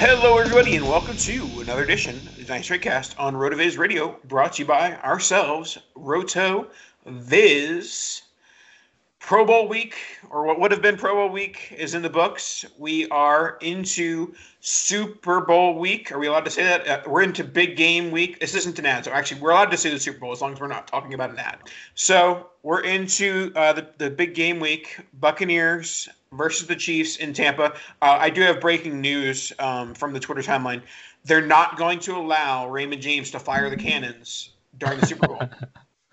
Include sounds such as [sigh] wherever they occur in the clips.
Hello, everybody, and welcome to another edition of the Dynasty TradeCast on RotoViz Radio, brought to you by ourselves, Roto Viz. Pro Bowl week, or what would have been Pro Bowl week, is in the books. We are into Super Bowl week. Are we allowed to say that? Uh, we're into big game week. This isn't an ad, so actually, we're allowed to say the Super Bowl as long as we're not talking about an ad. So we're into uh, the, the big game week. Buccaneers versus the Chiefs in Tampa. Uh, I do have breaking news um, from the Twitter timeline. They're not going to allow Raymond James to fire the cannons during the Super Bowl.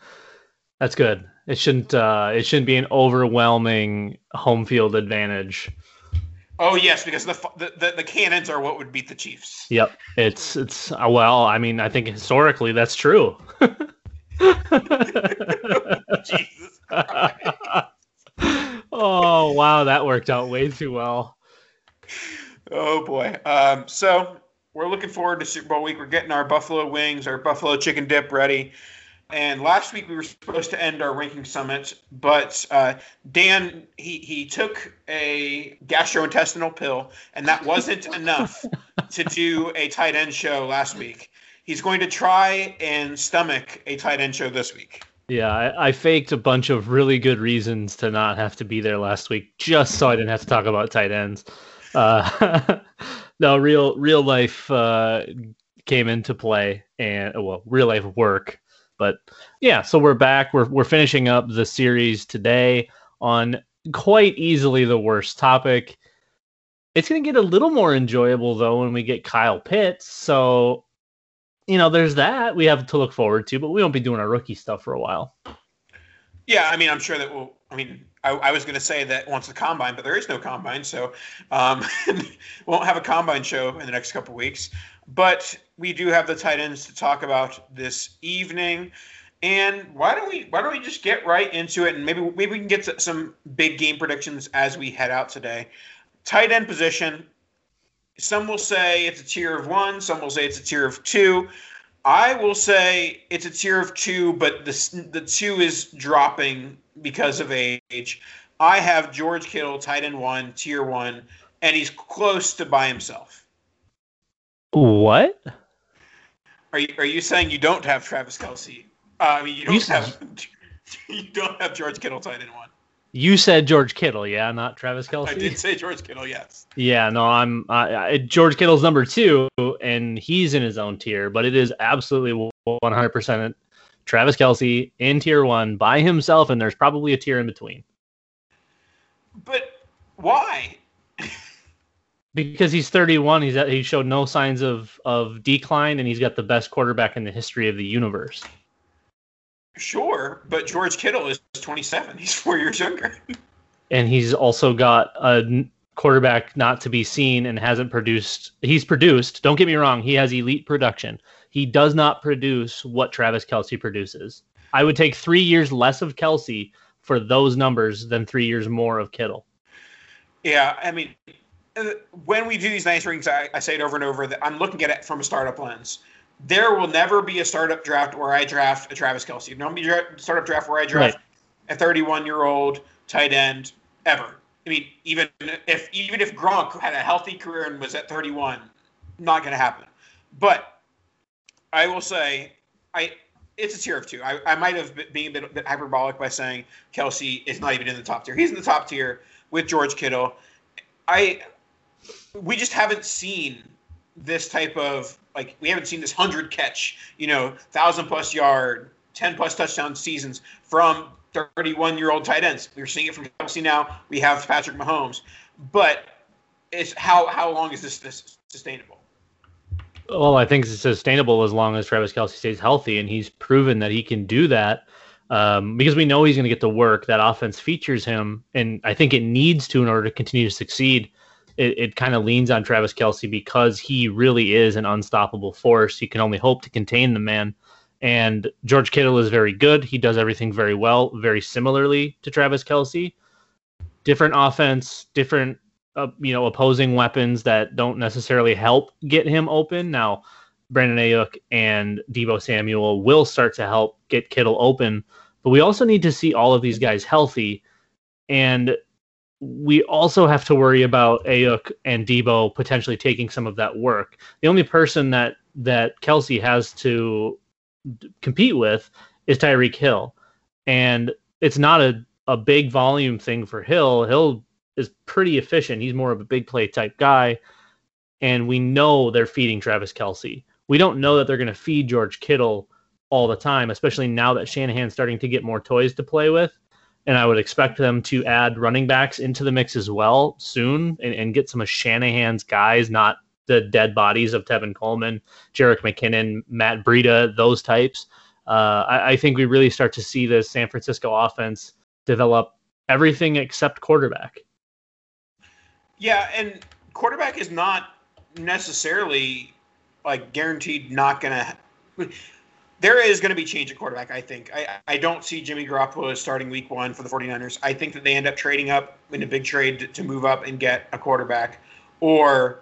[laughs] That's good. It shouldn't. Uh, it shouldn't be an overwhelming home field advantage. oh yes, because the, the the the cannons are what would beat the Chiefs. Yep. It's it's uh, well. I mean, I think historically that's true. [laughs] Jesus. Oh wow, that worked out way too well. Oh boy. Um, so we're looking forward to Super Bowl week. We're getting our buffalo wings, our buffalo chicken dip ready. And last week we were supposed to end our ranking summit, but uh, Dan he he took a gastrointestinal pill, and that wasn't [laughs] enough to do a tight end show last week. He's going to try and stomach a tight end show this week. Yeah, I, I faked a bunch of really good reasons to not have to be there last week, just so I didn't have to talk about tight ends. Uh, [laughs] no, real real life uh, came into play, and well, real life work. But yeah, so we're back. We're we're finishing up the series today on quite easily the worst topic. It's going to get a little more enjoyable though when we get Kyle Pitts. So, you know, there's that we have to look forward to, but we won't be doing our rookie stuff for a while. Yeah, I mean, I'm sure that we'll. I mean, I, I was going to say that once the combine, but there is no combine, so um, [laughs] won't have a combine show in the next couple weeks. But we do have the tight ends to talk about this evening. And why don't we why don't we just get right into it and maybe maybe we can get some big game predictions as we head out today. Tight end position. Some will say it's a tier of one. Some will say it's a tier of two. I will say it's a tier of two, but the the two is dropping because of age. I have George Kittle, tight end one, tier one, and he's close to by himself. What? Are you are you saying you don't have Travis Kelce? Uh, I mean, you don't You have [laughs] you don't have George Kittle, tight end one. You said George Kittle, yeah, not Travis Kelce. I did say George Kittle, yes. Yeah, no, I'm I, George Kittle's number two, and he's in his own tier, but it is absolutely 100% Travis Kelce in tier one by himself, and there's probably a tier in between But why? Because he's 31. He's at, he showed no signs of of decline, and he's got the best quarterback in the history of the universe. Sure, but George Kittle is 27. He's four years younger. and he's also got a quarterback not to be seen and hasn't produced he's produced don't get me wrong he has elite production he does not produce what travis kelce produces i would take three years less of kelce for those numbers than three years more of kittle Yeah, I mean, Uh, when we do these nice rings, I, I say it over and over that I'm looking at it from a startup lens. There will never be a startup draft where I draft a Travis Kelce. There won't be a startup draft where I draft a 31 year old tight end ever. I mean, even if even if Gronk had a healthy career and was at 31, not going to happen. But I will say, I it's a tier of two. I, I might have been a bit, bit hyperbolic by saying Kelce is not even in the top tier. He's in the top tier with George Kittle. I we just haven't seen this type of like we haven't seen this hundred catch, you know, thousand plus yard, ten plus touchdown seasons from 31 year old tight ends. We're seeing it from Kelce now. We have Patrick Mahomes, but it's how how long is this this sustainable? well i think it's sustainable as long as travis kelce stays healthy and he's proven that he can do that um, because we know he's going to get to work that offense features him and i think it needs to in order to continue to succeed it, it kind of leans on Travis Kelce because he really is an unstoppable force. You can only hope to contain the man. And George Kittle is very good. He does everything very well, very similarly to Travis Kelce. Different offense, different uh, you know opposing weapons that don't necessarily help get him open. Now, Brandon Aiyuk and Deebo Samuel will start to help get Kittle open, but we also need to see all of these guys healthy. And we also have to worry about Aiyuk and Deebo potentially taking some of that work. The only person that that Kelce has to d- compete with is Tyreek Hill, and it's not a a big volume thing for Hill. Hill is pretty efficient. He's more of a big play type guy, and we know they're feeding Travis Kelce. We don't know that they're going to feed George Kittle all the time, especially now that Shanahan's starting to get more toys to play with and I would expect them to add running backs into the mix as well soon and, and get some of Shanahan's guys, not the dead bodies of Tevin Coleman, Jerick McKinnon, Matt Breida, those types. Uh, I, I think we really start to see the San Francisco offense develop everything except quarterback. Yeah, and quarterback is not necessarily like guaranteed not gonna. There is going to be change at quarterback, I think. I, I don't see Jimmy Garoppolo starting week one for the 49ers. I think that they end up trading up in a big trade to, move up and get a quarterback, or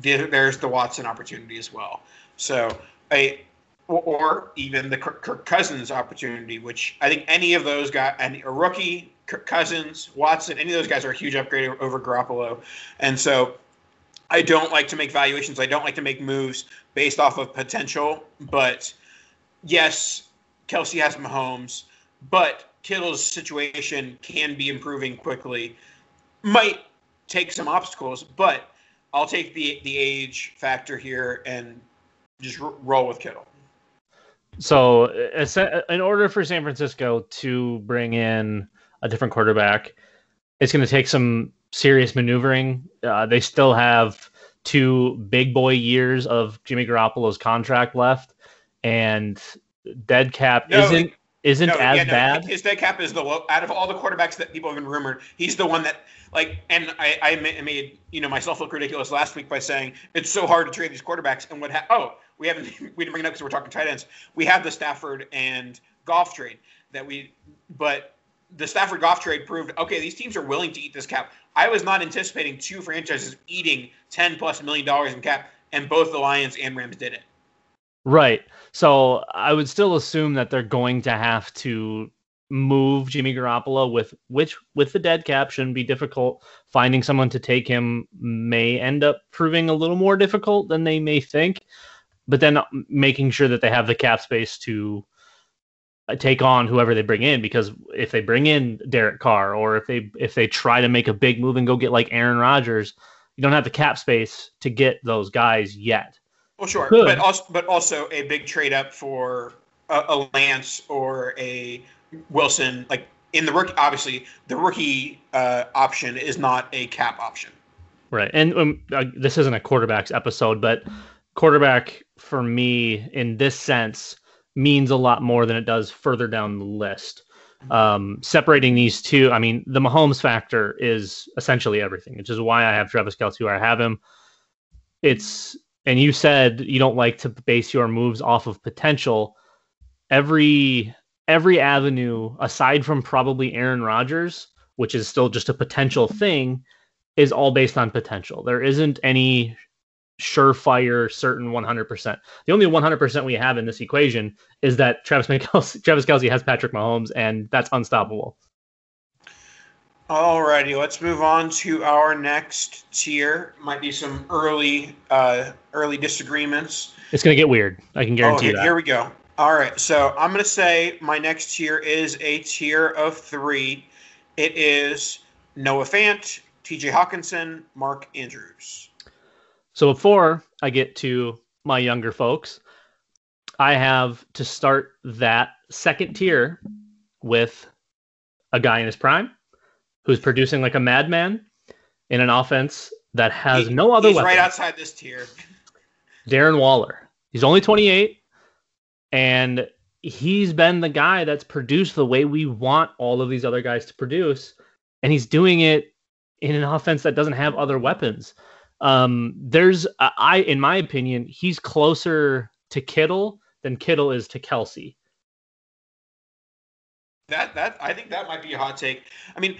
the, there's the Watson opportunity as well. So, I, or, even the Kirk, Kirk Cousins opportunity, which I think any of those guys, and a rookie, Kirk Cousins, Watson, any of those guys are a huge upgrade over Garoppolo. And so I don't like to make valuations. I don't like to make moves based off of potential, but yes, Kelsey has Mahomes, but Kittle's situation can be improving quickly. Might take some obstacles, but I'll take the the age factor here and just r- roll with Kittle. So, in order for San Francisco to bring in a different quarterback, it's going to take some serious maneuvering. Uh, they still have two big boy years of Jimmy Garoppolo's contract left, and dead cap No, isn't isn't No, as yeah, no, bad. His dead cap is the low out of all the quarterbacks that people have been rumored. He's the one that like, and I, I made you know myself look ridiculous last week by saying it's so hard to trade these quarterbacks. And what? Ha- oh, we haven't [laughs] we didn't bring it up because we're talking tight ends. We have the Stafford and Goff trade that we, but the Stafford Goff trade proved okay. These teams are willing to eat this cap. I was not anticipating two franchises eating ten plus million dollars in cap, and both the Lions and Rams did it. Right. So I would still assume that they're going to have to move Jimmy Garoppolo with which with the dead cap shouldn't be difficult. Finding someone to take him may end up proving a little more difficult than they may think. But then making sure that they have the cap space to uh, take on whoever they bring in because if they bring in Derek Carr or if they if they try to make a big move and go get like Aaron Rodgers, you don't have the cap space to get those guys yet. Well, sure, Could. but also but also a big trade up for a, a Lance or a Wilson. Like in the rookie, obviously the rookie uh, option is not a cap option. Right. And um, uh, this isn't a quarterbacks episode, but quarterback for me in this sense means a lot more than it does further down the list. Um, separating these two, I mean, the Mahomes factor is essentially everything, which is why I have Travis Kelce where I have him. It's, and you said you don't like to base your moves off of potential. Every every avenue aside from probably Aaron Rodgers, which is still just a potential thing, is all based on potential. There isn't any surefire, certain 100%. The only 100% we have in this equation is that Travis [laughs] Kelce, Travis Kelce has Patrick Mahomes, and that's unstoppable. Alrighty, let's move on to our next tier. Might be some early uh, early disagreements. It's going to get weird. I can Oh, guarantee here, that. here we go. All right, so I'm gonna say my next tier is a tier of three. It is Noah Fant, T.J. Hockenson, Mark Andrews. So before I get to my younger folks, I have to start that second tier with a guy in his prime who's producing like a madman in an offense that has He- no other weapons. He's weapon. right outside this tier. [laughs] Darren Waller. He's only 28 and he's been the guy that's produced the way we want all of these other guys to produce and he's doing it in an offense that doesn't have other weapons. Um, there's I in my opinion, he's closer to Kittle than Kittle is to Kelce. That that I think that might be a hot take. I mean,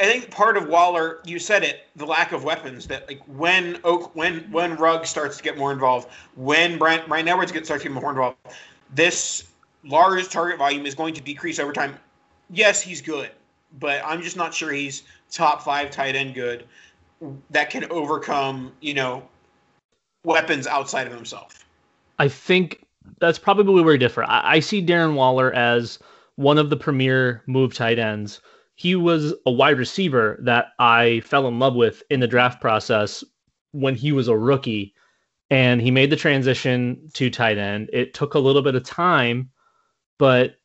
I, think part of Waller, you said it, the lack of weapons. That like when Oak, when when Rugg starts to get more involved, when Bryan Bryan Edwards gets starts to get more involved, this large target volume is going to decrease over time. Yes, he's good, but I'm just not sure he's top five tight end good that can overcome you know weapons outside of himself. I think that's probably where we're different. I, I see Darren Waller as one of the premier move tight ends. He was a wide receiver that I fell in love with in the draft process when he was a rookie, and he made the transition to tight end. It took a little bit of time, but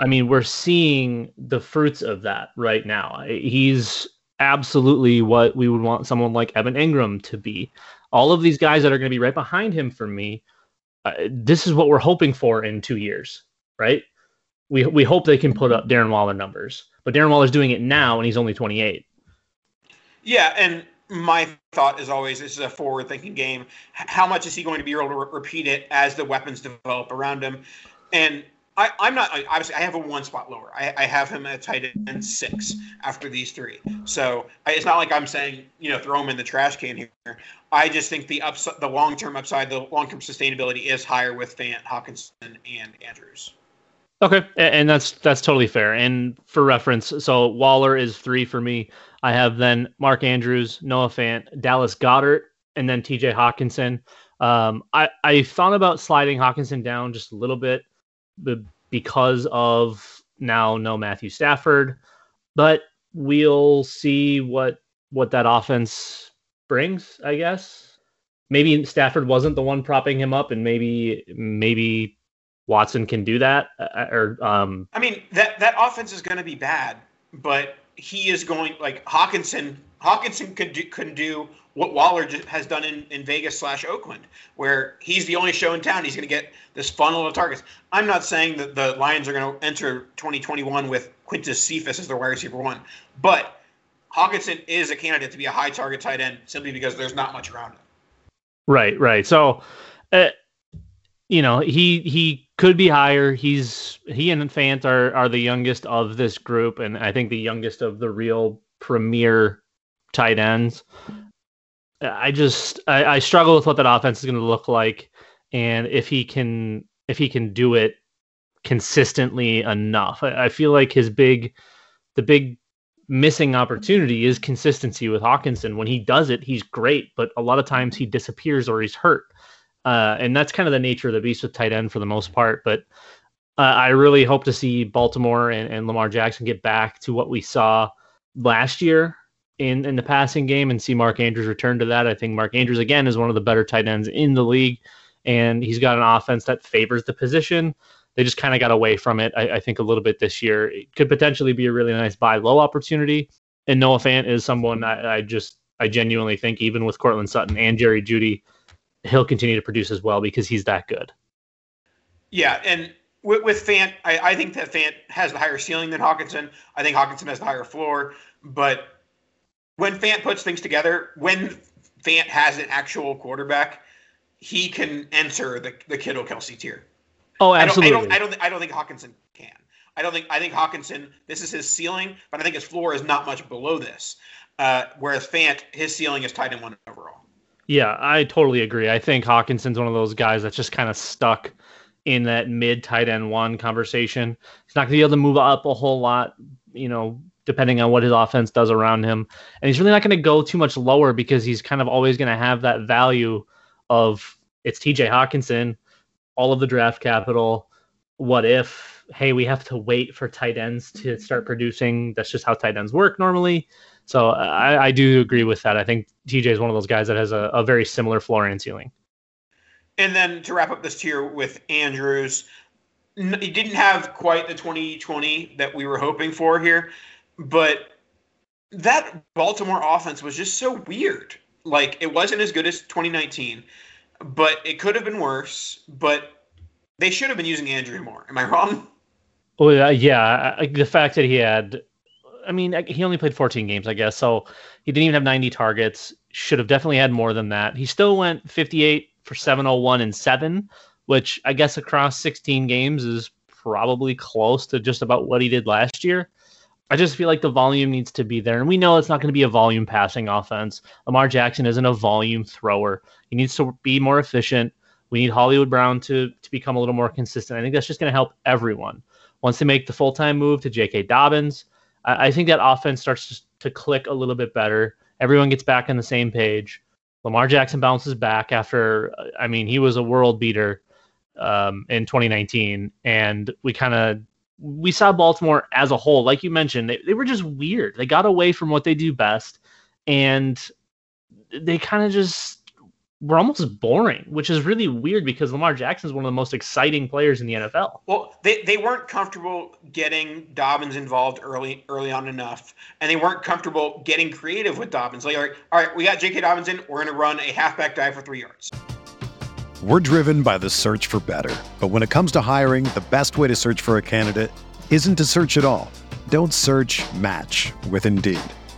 I mean, we're seeing the fruits of that right now. He's absolutely what we would want someone like Evan Engram to be. All of these guys that are going to be right behind him for me uh, this is what we're hoping for in two years, right? We we hope they can put up Darren Waller numbers, but Darren Waller's doing it now, and he's only 28. Yeah, and my thought is always this is a forward-thinking game. How much is he going to be able to re- repeat it as the weapons develop around him? And I, I'm not obviously I have a one spot lower. I, I have him at tight end six after these three. So I, it's not like I'm saying you know throw him in the trash can here. I just think the upside, the long-term upside, the long-term sustainability is higher with Fant, Hockenson, and Andrews. Okay, and that's that's totally fair. And for reference, so Waller is three for me. I have then Mark Andrews, Noah Fant, Dallas Goedert, and then T.J. Hockenson. Um, I I thought about sliding Hockenson down just a little bit, be- because of now no Matthew Stafford, but we'll see what what that offense brings. I guess maybe Stafford wasn't the one propping him up, and maybe maybe Watson can do that, uh, or um, I mean that that offense is going to be bad, but he is going like Hockenson. Hockenson could do, could do what Waller has done in, in Vegas slash Oakland, where he's the only show in town. He's going to get this funnel of targets. I'm not saying that the Lions are going to enter 2021 with Quintez Cephus as their wide receiver one, but Hockenson is a candidate to be a high target tight end simply because there's not much around him. right, right. So, uh, you know, he he could be higher. He's he and Fant are are the youngest of this group, and I think the youngest of the real premier tight ends. I just I, I struggle with what that offense is going to look like, and if he can if he can do it consistently enough. I, I feel like his big the big missing opportunity is consistency with Hockenson. When he does it, he's great, but a lot of times he disappears or he's hurt. Uh, and that's kind of the nature of the beast with tight end for the most part. But Uh, I really hope to see Baltimore and, and Lamar Jackson get back to what we saw last year in in the passing game and see Mark Andrews return to that. I think Mark Andrews again is one of the better tight ends in the league, and he's got an offense that favors the position. They just kind of got away from it, I, I, think, a little bit this year. It could potentially be a really nice buy low opportunity. And Noah Fant is someone I, I just I genuinely think even with Courtland Sutton and Jerry Jeudy, he'll continue to produce as well because he's that good. Yeah, and with, with Fant, I, I think that Fant has the higher ceiling than Hockenson. I think Hockenson has the higher floor, but when Fant puts things together, when Fant has an actual quarterback, he can enter the, the Kittle Kelce tier. Oh, absolutely. I don't, I don't, I don't, I don't think Hockenson can. I don't think I think Hockenson. This is his ceiling, but I think his floor is not much below this. Uh, whereas Fant, his ceiling is tight in one overall. Yeah, I totally agree. I think Hockenson's one of those guys that's just kind of stuck in that mid tight end one conversation. He's not going to be able to move up a whole lot, you know, depending on what his offense does around him. And he's really not going to go too much lower because he's kind of always going to have that value of it's TJ Hockenson, all of the draft capital. What if, hey, we have to wait for tight ends to start producing? That's just how tight ends work normally. So uh, I, I do agree with that. I think TJ is one of those guys that has a, a very similar floor and ceiling. And then to wrap up this tier with Andrews, he didn't have quite the 2020 that we were hoping for here, but that Baltimore offense was just so weird. Like it wasn't as good as 2019, but it could have been worse. But they should have been using Andrew more. Am I wrong? Oh yeah, yeah. The fact that he had, I mean, he only played 14 games, I guess, so he didn't even have 90 targets. Should have definitely had more than that. He still went 58 for 701 and seven, which I guess across 16 games is probably close to just about what he did last year. I just feel like the volume needs to be there. And we know it's not going to be a volume passing offense. Lamar Jackson isn't a volume thrower. He needs to be more efficient. We need Hollywood Brown to, to become a little more consistent. I think that's just going to help everyone. Once they make the full time move to J.K. Dobbins, I, I think that offense starts to, to click a little bit better. Everyone gets back on the same page. Lamar Jackson bounces back after, I mean, he was a world beater um, in 2019, and we kind of we saw Baltimore as a whole, like you mentioned, they, they were just weird. They got away from what they do best, and they kind of just were almost boring, which is really weird because Lamar Jackson is one of the most exciting players in the NFL. Well, they, they weren't comfortable getting Dobbins involved early early on enough, and they weren't comfortable getting creative with Dobbins. Like, all right, all right we got J.K. Dobbins in, we're going to run a halfback dive for three yards. We're driven by the search for better, but when it comes to hiring, the best way to search for a candidate isn't to search at all. Don't search. Match with Indeed.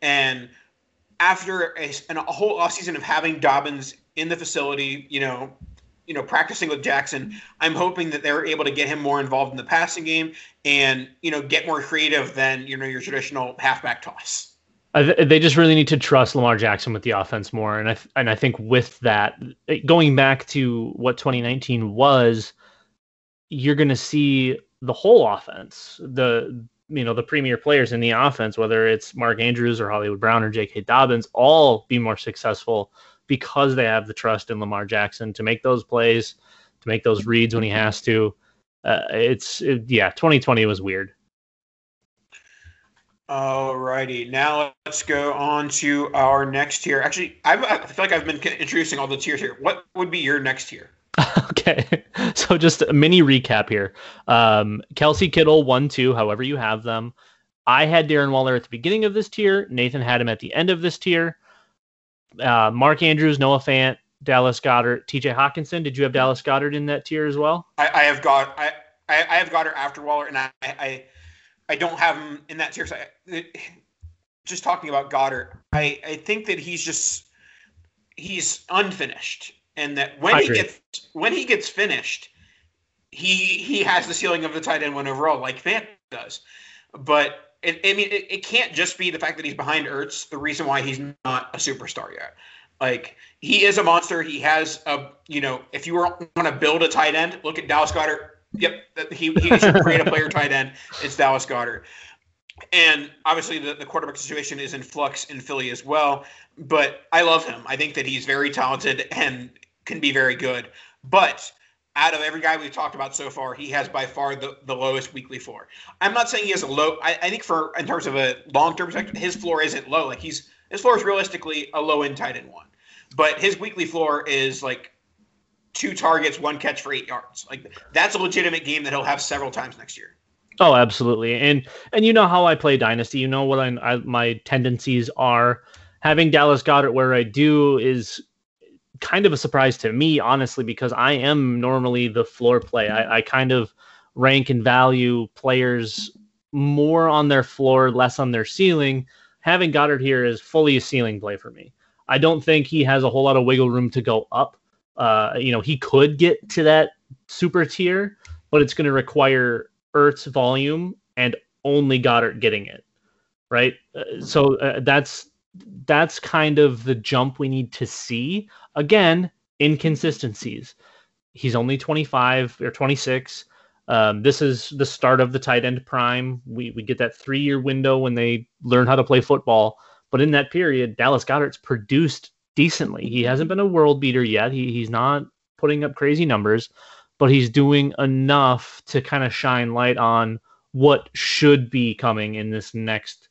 And after a, a whole offseason of having Dobbins in the facility, you know, you know, practicing with Jackson, I'm hoping that they're able to get him more involved in the passing game and you know get more creative than you know your traditional halfback toss. they just really need to trust Lamar Jackson with the offense more, and I and I think with that, going back to what 2019 was, you're going to see the whole offense, the you know the premier players in the offense, whether it's Mark Andrews or Hollywood Brown or J.K. Dobbins, all be more successful because they have the trust in Lamar Jackson to make those plays, to make those reads when he has to. Uh, it's it, yeah, 2020 was weird. Alrighty, now let's go on to our next tier. Actually, I've, I feel like I've been introducing all the tiers here. What would be your next tier? [laughs] Okay, [laughs] so just a mini recap here. Um, Kelce Kittle one two, however you have them. I had Darren Waller at the beginning of this tier. Nathan had him at the end of this tier. Uh, Mark Andrews, Noah Fant, Dallas Goedert, T.J. Hockenson. Did you have Dallas Goedert in that tier as well? I, I have got I, I I have Goedert after Waller, and I I I don't have him in that tier. So I, [sighs] just talking about Goedert, I I think that he's just he's unfinished, and that when I he agree. gets when he gets finished, he he has the ceiling of the tight end one overall, like Fant does. But it, I mean, it, it can't just be the fact that he's behind Ertz the reason why he's not a superstar yet. Like he is a monster. He has a you know, if you want to build a tight end, look at Dallas Goedert. Yep, that- he he should create a player tight end. It's Dallas Goedert. And obviously, the, the quarterback situation is in flux in Philly as well. But I love him. I think that he's very talented and can be very good. But out of every guy we've talked about so far, he has by far the, the lowest weekly floor. I'm not saying he has a low. I, I think for in terms of a long term perspective, his floor isn't low. Like he's his floor is realistically a low end tight end one, but his weekly floor is like two targets, one catch for eight yards. Like that's a legitimate game that he'll have several times next year. Oh, absolutely. And and you know how I play Dynasty. You know what I, I my tendencies are. Having Dallas Goedert where I do is kind of a surprise to me, honestly, because I am normally the floor play. I, I kind of rank and value players more on their floor, less on their ceiling. Having Goedert here is fully a ceiling play for me. I don't think he has a whole lot of wiggle room to go up. Uh, you know, he could get to that super tier, but it's going to require Ertz volume and only Goedert getting it, right? Uh, so uh, that's that's kind of the jump we need to see. Again, inconsistencies. He's only 25 or 26. Um, this is the start of the tight end prime. We we get that three year window when they learn how to play football. But in that period, Dallas Goedert's produced decently. He hasn't been a world beater yet. He, he's not putting up crazy numbers, but he's doing enough to kind of shine light on what should be coming in this next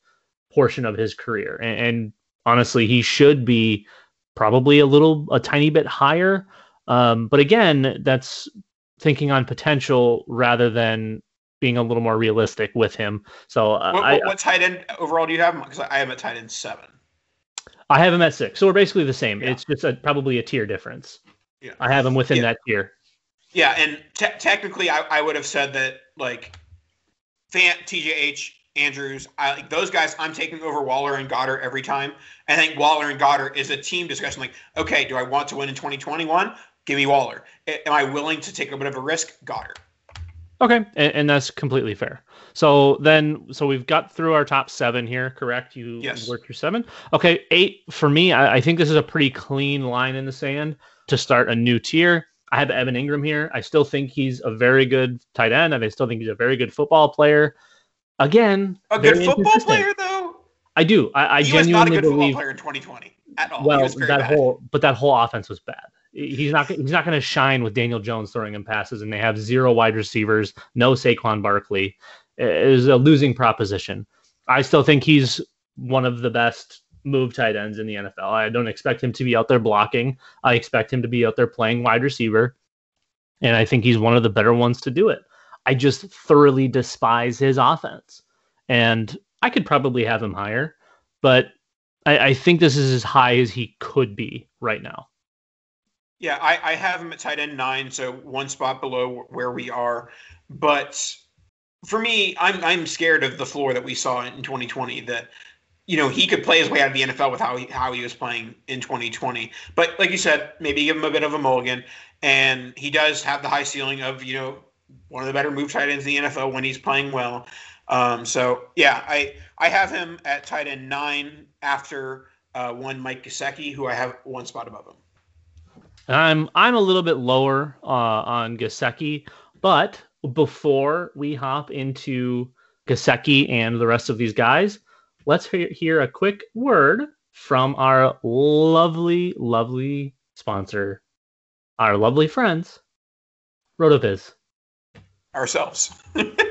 portion of his career. And, and honestly, he should be probably a little, a tiny bit higher. Um, but again, that's thinking on potential rather than being a little more realistic with him. So uh, What, I, what, what tight end overall do you have? Because I have him at tight end seven. I have him at six. So we're basically the same. Yeah. It's just a, probably a tier difference. Yeah. I have him within Yeah. that tier. Yeah, and te- technically, I, I would have said that like Fant, TJH, Andrews, I, like those guys, I'm taking over Waller and Goedert every time. I think Waller and Goedert is a team discussion. Like, okay, do I want to win in 2021? Give me Waller. Am I willing to take a bit of a risk? Goedert. Okay, and, and that's completely fair. So then, so we've got through our top seven here, correct? You Yes. worked through seven. Okay, eight for me. I, I think this is a pretty clean line in the sand to start a new tier. I have Evan Engram here. I still think he's a very good tight end, and I still think he's a very good football player. Again, A good football player, though. I do. I, I he was not a genuinely good football believe. player in 2020 at all. Well, that bad. whole but that whole offense was bad. He's not he's not going to shine with Daniel Jones throwing him passes, and they have zero wide receivers, no Saquon Barkley. It is a losing proposition. I still think he's one of the best move tight ends in the NFL. I don't expect him to be out there blocking. I expect him to be out there playing wide receiver, and I think he's one of the better ones to do it. I just thoroughly despise his offense, and I could probably have him higher, but I, I think this is as high as he could be right now. Yeah, I, I have him at tight end nine, so one spot below where we are. But for me, I'm I'm scared of the floor that we saw in 2020. That you know he could play his way out of the NFL with how he how he was playing in 2020. But like you said, maybe give him a bit of a mulligan, and he does have the high ceiling of you know one of the better move tight ends in the NFL when he's playing well. Um, so yeah, I I have him at tight end nine after uh, one Mike Gesicki, who I have one spot above him. I'm I'm a little bit lower uh, on Gesicki, but before we hop into Gesicki and the rest of these guys, let's hear, hear a quick word from our lovely, lovely sponsor, our lovely friends, RotoViz. Ourselves. [laughs]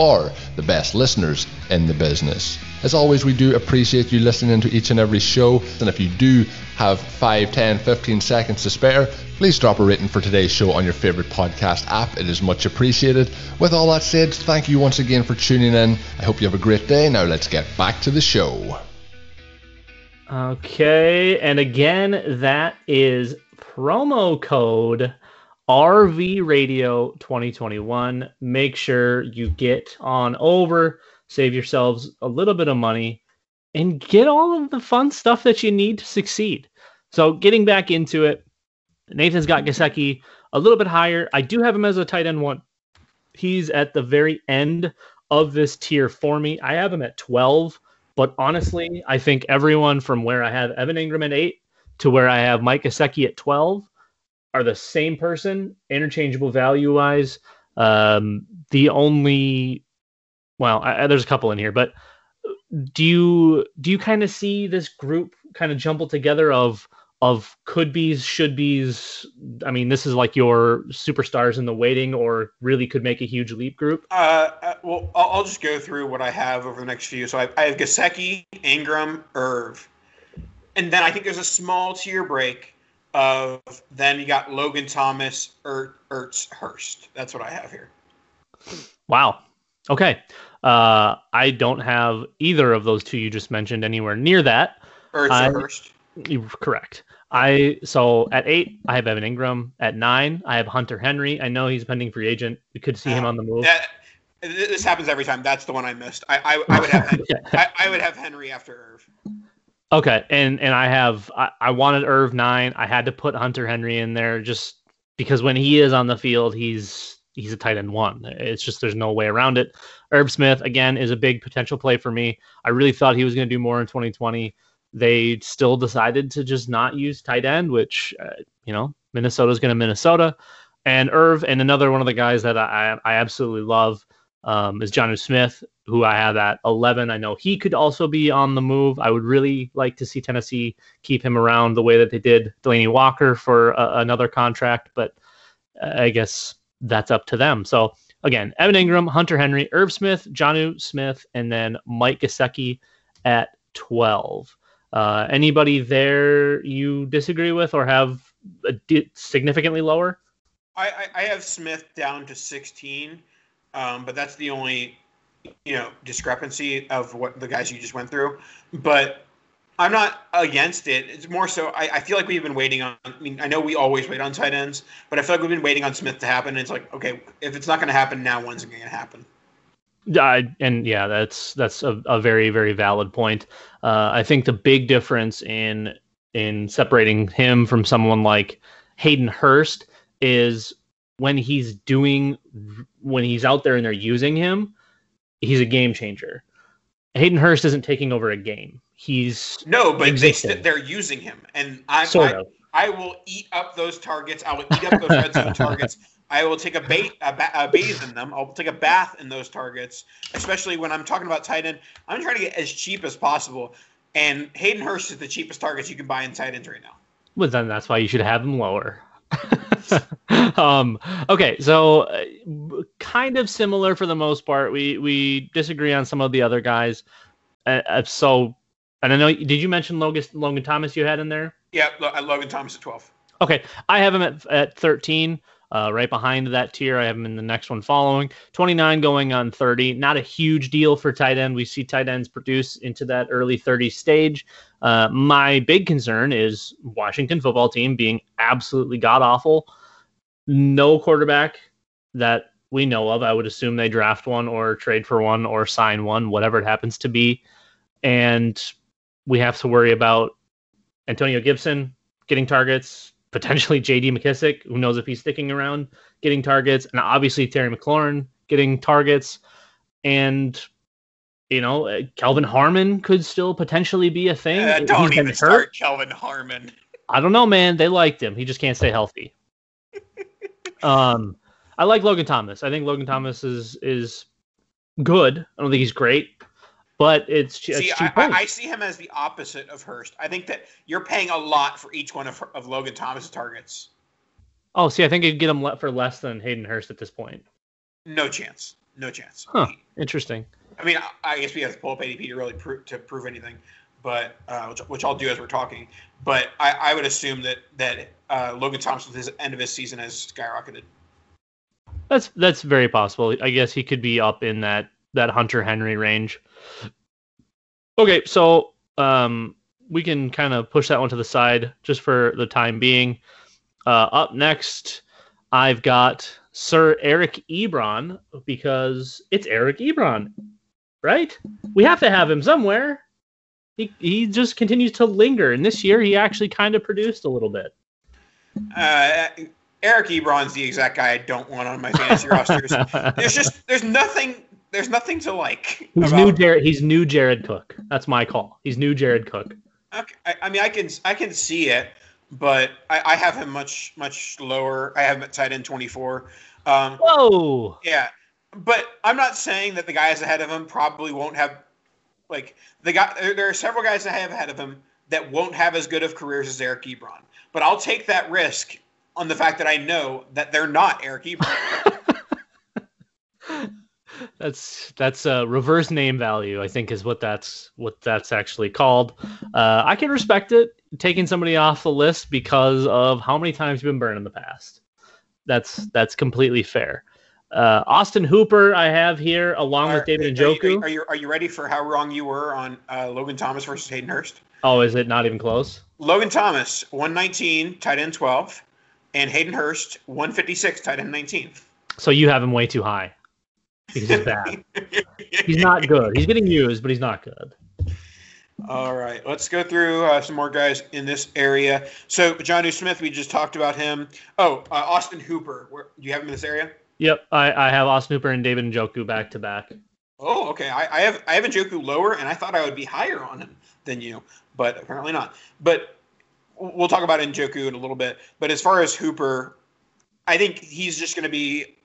for the best listeners in the business. As always, we do appreciate you listening to each and every show. And if you do have 5, 10, 15 seconds to spare, please drop a rating for today's show on your favorite podcast app. It is much appreciated. With all that said, thank you once again for tuning in. I hope you have a great day. Now let's get back to the show. Okay, and again, that is promo code RV Radio 2021. Make sure you get on over, save yourselves a little bit of money, and get all of the fun stuff that you need to succeed. So, getting back into it, Nathan's got Gesicki a little bit higher. I do have him as a tight end one. He's at the very end of this tier for me. I have him at 12, but honestly, I think everyone from where I have Evan Engram at 8 to where I have Mike Gesicki at 12 are the same person, interchangeable value wise. Um, the only, well, I, there's a couple in here, but do you do you kind of see this group kind of jumble together of of could be's, should be's? I mean, this is like your superstars in the waiting, or really could make a huge leap group. Uh, uh, well, I'll, I'll just go through what I have over the next few. So I, I have Gesicki, Engram, Irv, and then I think there's a small tier break of then you got Logan Thomas, er, Ertz, Hurst. That's what I have here. Wow. Okay. Uh, I don't have either of those two you just mentioned anywhere near that. Ertz I- Hurst. Correct. I so at eight, I have Evan Engram. At nine, I have Hunter Henry. I know he's a pending free agent. We could see him on the move. That, this happens every time. That's the one I missed. I, I, I would have [laughs] Hen- I, I would have Henry after Irv. Okay, and and I have I, I wanted Irv nine. I had to put Hunter Henry in there just because when he is on the field, he's he's a tight end one. It's just there's no way around it. Irv Smith again is a big potential play for me. I really thought he was going to do more in 2020. They still decided to just not use tight end, which uh, you know Minnesota's going to Minnesota. And Irv and another one of the guys that I I absolutely love um, is Jonnu Smith, who I have at 11. I know he could also be on the move. I would really like to see Tennessee keep him around the way that they did Delanie Walker for a, another contract, but uh, I guess that's up to them. So again, Evan Engram, Hunter Henry, Irv Smith, Jonnu Smith, and then Mike Gesicki at 12. Uh, anybody there you disagree with or have di- significantly lower? I, I, I have Smith down to 16, um, but that's the only you know discrepancy of what the guys you just went through. But I'm not against it. It's more so I, I feel like we've been waiting on. I mean, I know we always wait on tight ends, but I feel like we've been waiting on Smith to happen. And it's like, okay, if it's not going to happen now, when's it going to happen? Uh, and yeah, that's that's a, a very very valid point. Uh, I think the big difference in in separating him from someone like Hayden Hurst is when he's doing when he's out there and they're using him, he's a game changer. Hayden Hurst isn't taking over a game. He's No, but they Existing. they're using him, and I, sort I of. I will eat up those targets. I will eat up those red zone targets. I will take a bait, a, ba- a bathe in them. I'll take a bath in those targets, especially when I'm talking about tight end. I'm trying to get as cheap as possible, and Hayden Hurst is the cheapest targets you can buy in tight ends right now. Well, then that's why you should have him lower. [laughs] um, okay, so uh, kind of similar for the most part. We we disagree on some of the other guys. Uh, uh, so, and I know did you mention Logan Logan Thomas you had in there? Yeah, uh, Logan Thomas at 12. Okay, I have him at at 13. Uh, right behind that tier, I have him in the next one following. 29 going on 30. Not a huge deal for tight end. We see tight ends produce into that early 30 stage. Uh, my big concern is Washington football team being absolutely god awful. No quarterback that we know of. I would assume they draft one or trade for one or sign one, whatever it happens to be. And we have to worry about Antonio Gibson getting targets, potentially [laughs] JD McKissic, who knows if he's sticking around, getting targets, and obviously Terry McLaurin getting targets. and you know, uh, Kelvin Harmon could still potentially be a thing. Uh, don't even start Kelvin Harmon. I don't know, man. They liked him. He just can't stay healthy. [laughs] um, I like Logan Thomas. I think Logan Thomas is is good. I don't think he's great, but it's, ch- See, it's I, I. I see him as the opposite of Hurst. I think that you're paying a lot for each one of, of Logan Thomas' targets. Oh, see, I think you'd get him for less than Hayden Hurst at this point. No chance. No chance. Huh. Interesting. I mean, I, I guess we have to pull up ADP to really prove to prove anything, but uh, which, which I'll do as we're talking. But I, I would assume that that uh, Logan Thomas, with his end of his season, has skyrocketed. That's that's very possible. I guess he could be up in that that Hunter Henry range. Okay, so um, we can kind of push that one to the side just for the time being. Uh, up next, I've got Sir Eric Ebron because it's Eric Ebron, right? We have to have him somewhere. He he just continues to linger, and this year he actually kind of produced a little bit. Uh, Eric Ebron's the exact guy I don't want on my fantasy rosters. [laughs] There's just there's nothing there's nothing to like. He's about- new Jared. He's new Jared Cook. That's my call. He's new Jared Cook. Okay, I, I mean, I can I can see it, but I, I have him much much lower. I have him at tight end 24. Um, Whoa! yeah, but I'm not saying that the guys ahead of him probably won't have like the guy. There, are several guys I have ahead of him that won't have as good of careers as Eric Ebron. But I'll take that risk on the fact that I know that they're not Eric Ebron. [laughs] That's that's a reverse name value. I think is what that's what that's actually called. Uh, I can respect it taking somebody off the list because of how many times you've been burned in the past. That's that's completely fair. Uh, Austin Hooper, I have here along Are- with David are you- Njoku. Are you, are you ready for how wrong you were on uh, Logan Thomas versus Hayden Hurst? oh, is it not even close? Logan Thomas, 119, tight end 12, and Hayden Hurst, 156, tight end 19. So you have him way too high because he's bad. he's not good. He's getting used, but he's not good. All right, let's go through uh, some more guys in this area. So, Jonnu Smith, we just talked about him. Oh, uh, Austin Hooper. Where, do you have him in this area? Yep, I, I have Austin Hooper and David Njoku back to back. Oh, okay. I, I have I have Njoku lower, and I thought I would be higher on him than you, but apparently not. But we'll talk about Njoku in a little bit. But as far as Hooper, I think he's just going to be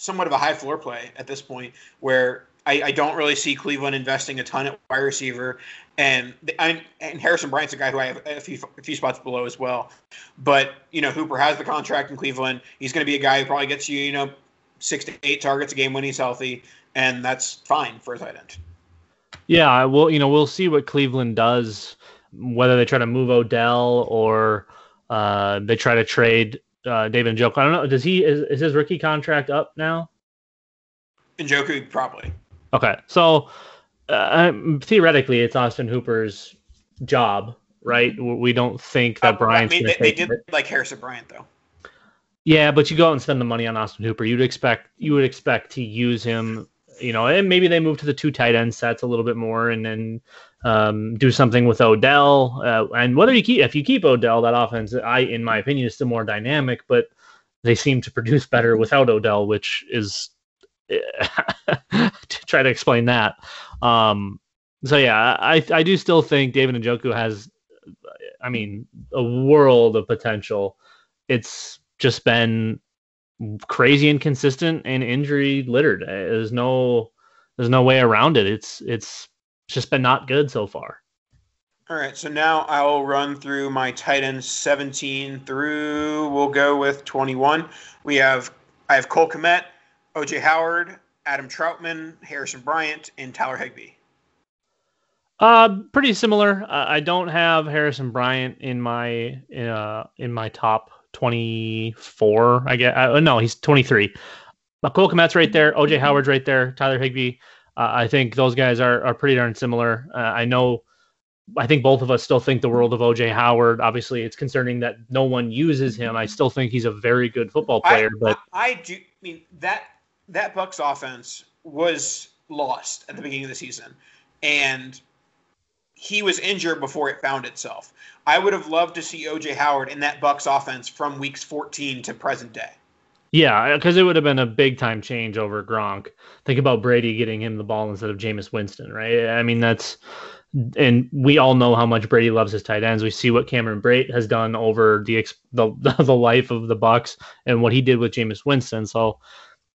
somewhat of a high floor play at this point, where I, I don't really see Cleveland investing a ton at wide receiver, and I, and Harrison Bryant's a guy who I have a few a few spots below as well. But you know, Hooper has the contract in Cleveland. He's going to be a guy who probably gets you you know six to eight targets a game when he's healthy, and that's fine for a tight end. Yeah, I will. You know, we'll see what Cleveland does. Whether they try to move Odell or uh, they try to trade uh, David Njoku. I don't know. Does he is, is his rookie contract up now? Njoku probably. Okay, so uh, theoretically, it's Austin Hooper's job, right? We don't think that Uh, Bryant's I mean, they, they did it. like Harrison Bryant though. Yeah, but you go out and spend the money on Austin Hooper. You'd expect you would expect to use him, you know, and maybe they move to the two tight end sets a little bit more, and then um, do something with Odell. Uh, and whether you keep if you keep Odell, that offense, I in my opinion, is still more dynamic. But they seem to produce better without Odell, which is [laughs] to try to explain that. Um, so yeah, I I do still think David Njoku has, I mean, a world of potential. It's just been crazy inconsistent and injury littered. There's no there's no way around it. It's it's just been not good so far. All right, so now I'll run through my tight ends 17 through. We'll go with 21. We have I have Cole Kmet, OJ Howard, Adam Trautman, Harrison Bryant, and Tyler Higbee. Uh, pretty similar. Uh, I don't have Harrison Bryant in my uh in my top 24. I guess. Uh, no, he's 23. But Cole Kmet's right there. OJ Howard's right there. Tyler Higbee. Uh, I think those guys are are pretty darn similar. Uh, I know. I think both of us still think the world of OJ Howard. Obviously, it's concerning that no one uses him. I still think he's a very good football player, I, but I, I do. I mean that that Bucks offense was lost at the beginning of the season, and he was injured before it found itself. I would have loved to see OJ Howard in that Bucks offense from weeks 14 to present day. Yeah, because it would have been a big time change over Gronk. Think about Brady getting him the ball instead of Jameis Winston, right? I mean, that's and we all know how much Brady loves his tight ends. We see what Cameron Brate has done over the [laughs] the, the life of the Bucks and what he did with Jameis Winston. So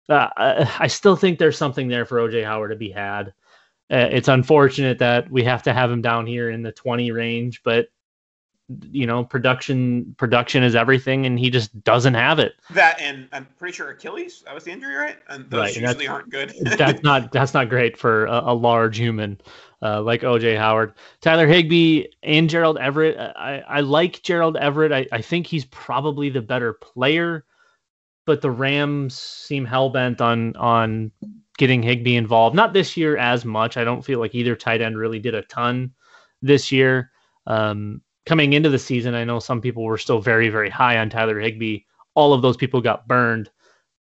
uh, I still think there's something there for OJ Howard to be had. Uh, it's unfortunate that we have to have him down here in the 20 range, but you know, production production is everything, and he just doesn't have it. That and I'm pretty sure Achilles. That was the injury, right? And those right, usually aren't good. [laughs] that's not that's not great for a, a large human uh, like OJ Howard, Tyler Higbee, and Gerald Everett. I, I like Gerald Everett. I, I think he's probably the better player, but the Rams seem hell bent on on getting Higbee involved. Not this year as much. I don't feel like either tight end really did a ton this year. Um, coming into the season, I know some people were still very, very high on Tyler Higbee. All of those people got burned,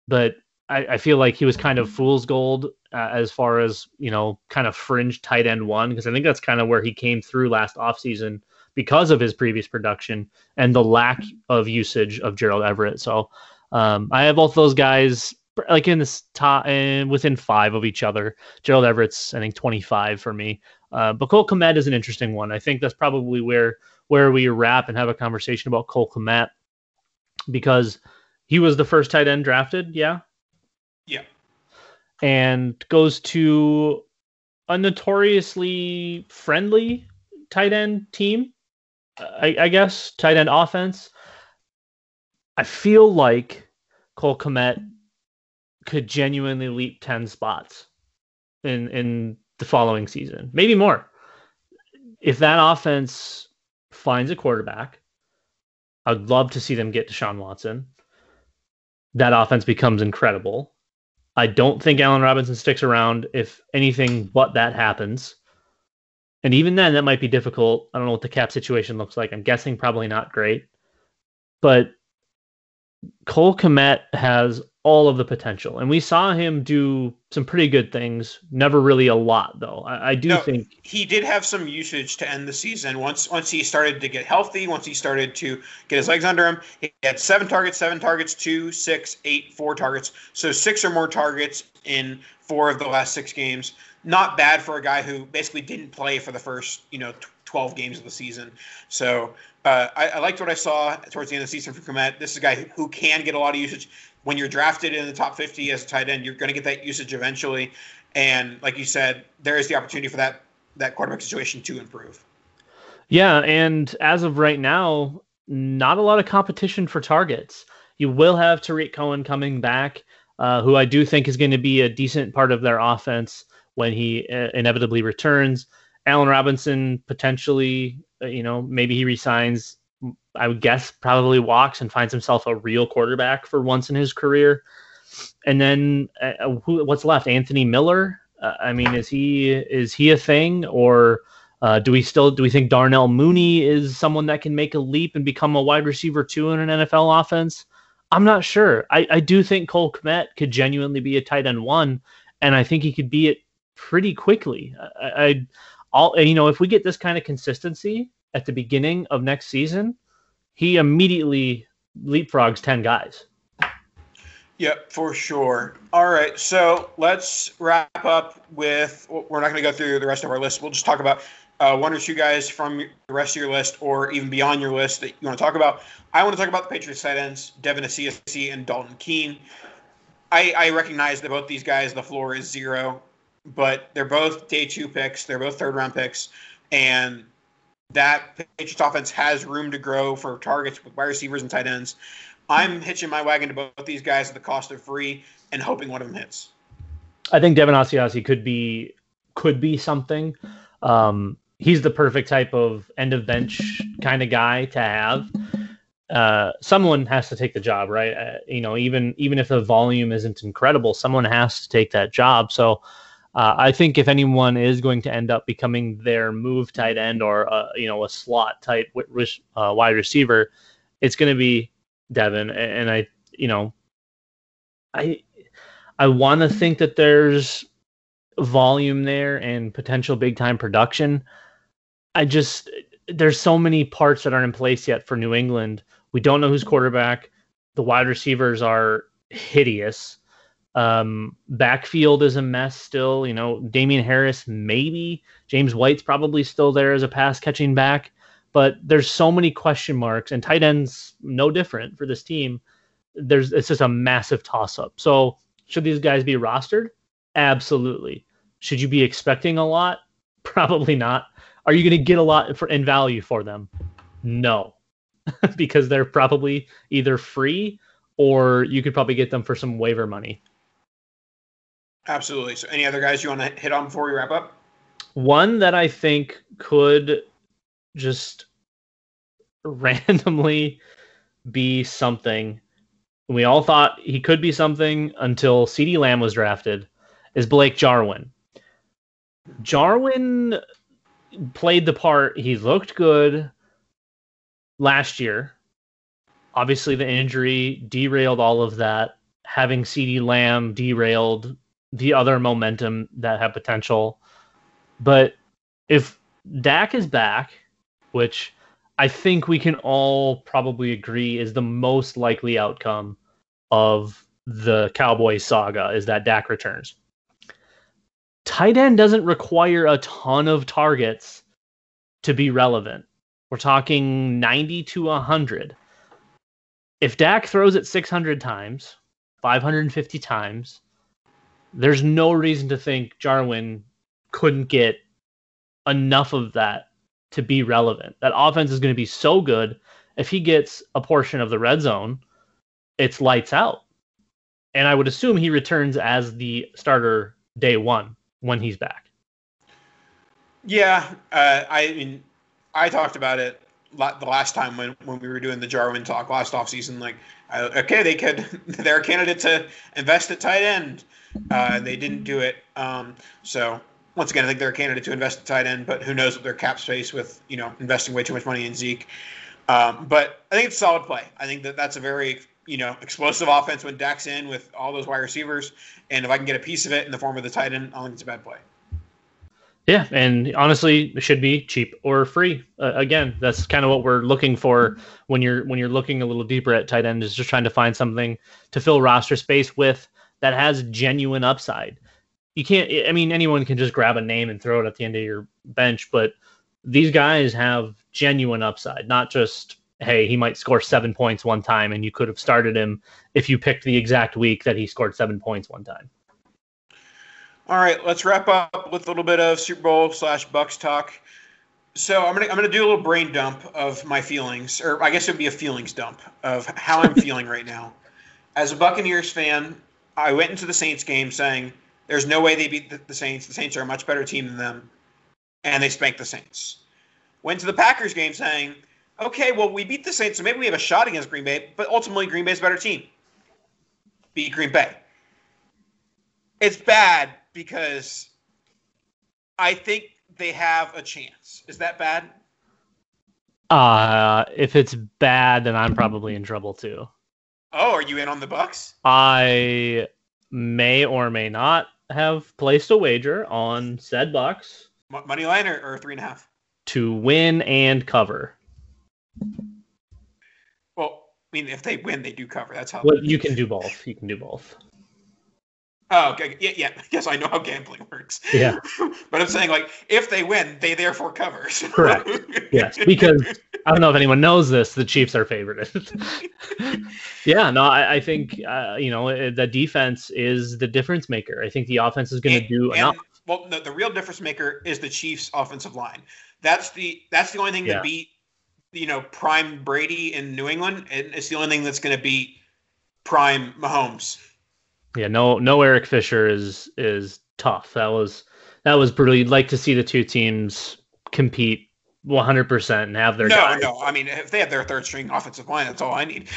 but I, I feel like he was kind of fool's gold uh, as far as you know, kind of fringe tight end one because I think that's kind of where he came through last offseason because of his previous production and the lack of usage of Gerald Everett. So um, I have both those guys like in this top and within five of each other. Gerald Everett's I think 25 for me. Uh, but Cole Kmet is an interesting one. I think that's probably where where we wrap and have a conversation about Cole Kmet because he was the first tight end drafted. Yeah. Yeah. And goes to a notoriously friendly tight end team, I, I guess, tight end offense. I feel like Cole Kmet could genuinely leap 10 spots in in the following season, maybe more. If that offense finds a quarterback. I'd love to see them get Deshaun Watson. That offense becomes incredible. I don't think Allen Robinson sticks around if anything but that happens. And even then, that might be difficult. I don't know what the cap situation looks like. I'm guessing probably not great. But Cole Kmet has all of the potential. And we saw him do some pretty good things. Never really a lot, though. I, I do no, think he did have some usage to end the season. Once once he started to get healthy, once he started to get his legs under him, he had seven targets, seven targets, two, six, eight, four targets. So six or more targets in four of the last six games. Not bad for a guy who basically didn't play for the first, you know, 12 games of the season. So uh, I, I, liked what I saw towards the end of the season for Kmet. This is a guy who can get a lot of usage when you're drafted in the top 50 as a tight end, you're going to get that usage eventually. And like you said, there is the opportunity for that that quarterback situation to improve. Yeah, and as of right now, not a lot of competition for targets. You will have Tarik Cohen coming back, uh, who I do think is going to be a decent part of their offense when he uh, inevitably returns. Allen Robinson potentially, uh, you know, maybe he resigns I would guess probably walks and finds himself a real quarterback for once in his career. And then uh, uh, who, what's left? Anthony Miller. Uh, I mean, is he is he a thing, or uh, do we still do we think Darnell Mooney is someone that can make a leap and become a wide receiver two in an NFL offense? I'm not sure. I, I do think Cole Kmet could genuinely be a tight end one, and I think he could be it pretty quickly. I, I all you know if we get this kind of consistency at the beginning of next season, he immediately leapfrogs 10 guys. Yep, for sure. All right, so let's wrap up with. We're not going to go through the rest of our list. We'll just talk about uh, one or two guys from the rest of your list, or even beyond your list that you want to talk about. I want to talk about the Patriots tight ends, Devin Asiasi and Dalton Keene. I, I recognize that both these guys, the floor is zero, but they're both day two picks. They're both third round picks, and that Patriots offense has room to grow for targets with wide receivers and tight ends. I'm hitching my wagon to both these guys at the cost of free and hoping one of them hits. I think Devin Asiasi could be could be something. Um, he's the perfect type of end of bench kind of guy to have. Uh, someone has to take the job, right? Uh, you know, even even if the volume isn't incredible, someone has to take that job. So uh, I think if anyone is going to end up becoming their move tight end or uh, you know a slot type uh, wide receiver, it's going to be Devin. And I, you know, I I want to think that there's volume there and potential big time production. I just there's so many parts that aren't in place yet for New England. We don't know who's quarterback. The wide receivers are hideous. Um, backfield is a mess still. You know, Damien Harris, maybe. James White's probably still there as a pass catching back. But there's so many question marks, and tight ends no different for this team. There's it's just a massive toss up. So should these guys be rostered? Absolutely. Should you be expecting a lot? [laughs] Probably not. Are you going to get a lot for in value for them? No, [laughs] because they're probably either free or you could probably get them for some waiver money. Absolutely. So, any other guys you want to hit on before we wrap up? One that I think could just randomly be something. We all thought he could be something until CeeDee Lamb was drafted. Is Blake Jarwin? Jarwin played the part. He looked good last year. Obviously, the injury derailed all of that. Having CeeDee Lamb derailed the other momentum that had potential. But if Dak is back, which I think we can all probably agree is the most likely outcome of the Cowboys saga, is that Dak returns. Tight end doesn't require a ton of targets to be relevant. We're talking 90 to 100. If Dak throws it 600 times, 550 times, there's no reason to think Jarwin couldn't get enough of that to be relevant. That offense is going to be so good. If he gets a portion of the red zone, it's lights out. And I would assume he returns as the starter day one when he's back. Yeah, uh, I mean, I talked about it the last time when, when we were doing the Jarwin talk last offseason. Like, uh, okay, they could, [laughs] they're a candidate to invest at tight end. Uh, they didn't do it. Um, so once again, I think they're a candidate to invest at tight end, but who knows what their cap space with you know investing way too much money in Zeke. Um, but I think it's a solid play. I think that that's a very you know explosive offense when Dak's in with all those wide receivers, and if I can get a piece of it in the form of the tight end, I think it's a bad play. Yeah, and honestly, it should be cheap or free. Uh, again, that's kind of what we're looking for when you're when you're looking a little deeper at tight end is just trying to find something to fill roster space with that has genuine upside. You can't. I mean, anyone can just grab a name and throw it at the end of your bench, but these guys have genuine upside, not just hey, he might score seven points one time, and you could have started him if you picked the exact week that he scored seven points one time. All right, let's wrap up with a little bit of Super Bowl slash Bucks talk. So I'm gonna I'm gonna do a little brain dump of my feelings, or I guess it'd be a feelings dump of how I'm [laughs] feeling right now. As a Buccaneers fan, I went into the Saints game saying there's no way they beat the, the Saints. The Saints are a much better team than them, and they spanked the Saints. Went to the Packers game saying, okay, well we beat the Saints, so maybe we have a shot against Green Bay, but ultimately Green Bay's a better team. Beat Green Bay. It's bad because I think they have a chance. Is that bad? Uh, if it's bad, then I'm probably in trouble too. Oh, are you in on the Bucks? I may or may not have placed a wager on said Bucks. M- money line or, or three and a half? To win and cover. Well, I mean, if they win, they do cover. That's how. Well, you can do both. You can do both. Oh, okay. Yeah, yeah. [laughs] Yes, I know how gambling works. Yeah. [laughs] but I'm saying, like, if they win, they therefore cover. [laughs] Correct. yes, because I don't know if anyone knows this. The Chiefs are favored. yeah. No, I, I think uh, you know the defense is the difference maker. I think the offense is going to do and, enough. Well, the, the real difference maker is the Chiefs' offensive line. That's the that's the only thing Yeah. that beat you know prime Brady in New England, and it's the only thing that's going to beat prime Mahomes. Yeah, no, no. Eric Fisher is is tough. That was that was brutal. You'd like to see the two teams compete 100 percent and have their no, guys. no. I mean, if they have their third string offensive line, that's all I need.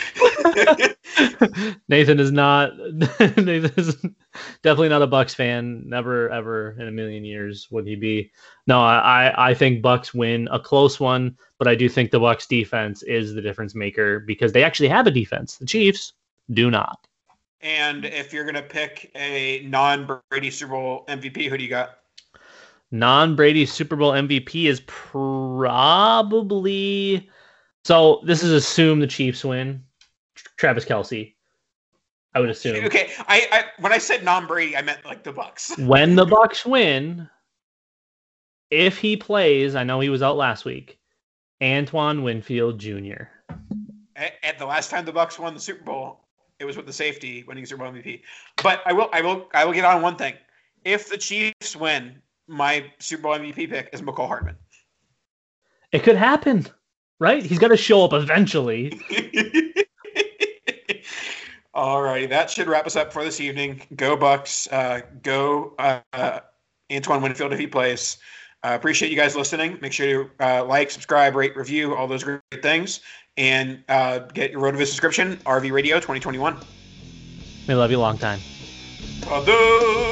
[laughs] Nathan is not. [laughs] Nathan is definitely not a Bucks fan. Never, ever in a million years would he be. No, I, I think Bucks win a close one, but I do think the Bucks defense is the difference maker because they actually have a defense. The Chiefs do not. And if you're going to pick a non-Brady Super Bowl MVP, who do you got? non Brady Super Bowl MVP is probably so. This is assume the Chiefs win. Travis Kelce. I would assume. Okay, I, I when I said non Brady, I meant like the Bucks. [laughs] when the Bucks win, if he plays, I know he was out last week. Antoine Winfield Jr. At, at the last time the Bucks won the Super Bowl, it was with the safety winning Super Bowl MVP. But I will, I will, I will get on one thing. If the Chiefs win, my Super Bowl MVP pick is Mecole Hardman. It could happen, right? He's got to show up eventually. [laughs] All righty, that should wrap us up for this evening. Go Bucks. Uh, go uh, uh, Antoine Winfield if he plays. Uh, appreciate you guys listening. Make sure to uh, like, subscribe, rate, review, all those great things, and uh, get your RotoViz subscription. RV Radio 2021. We love you long time. Kadosh!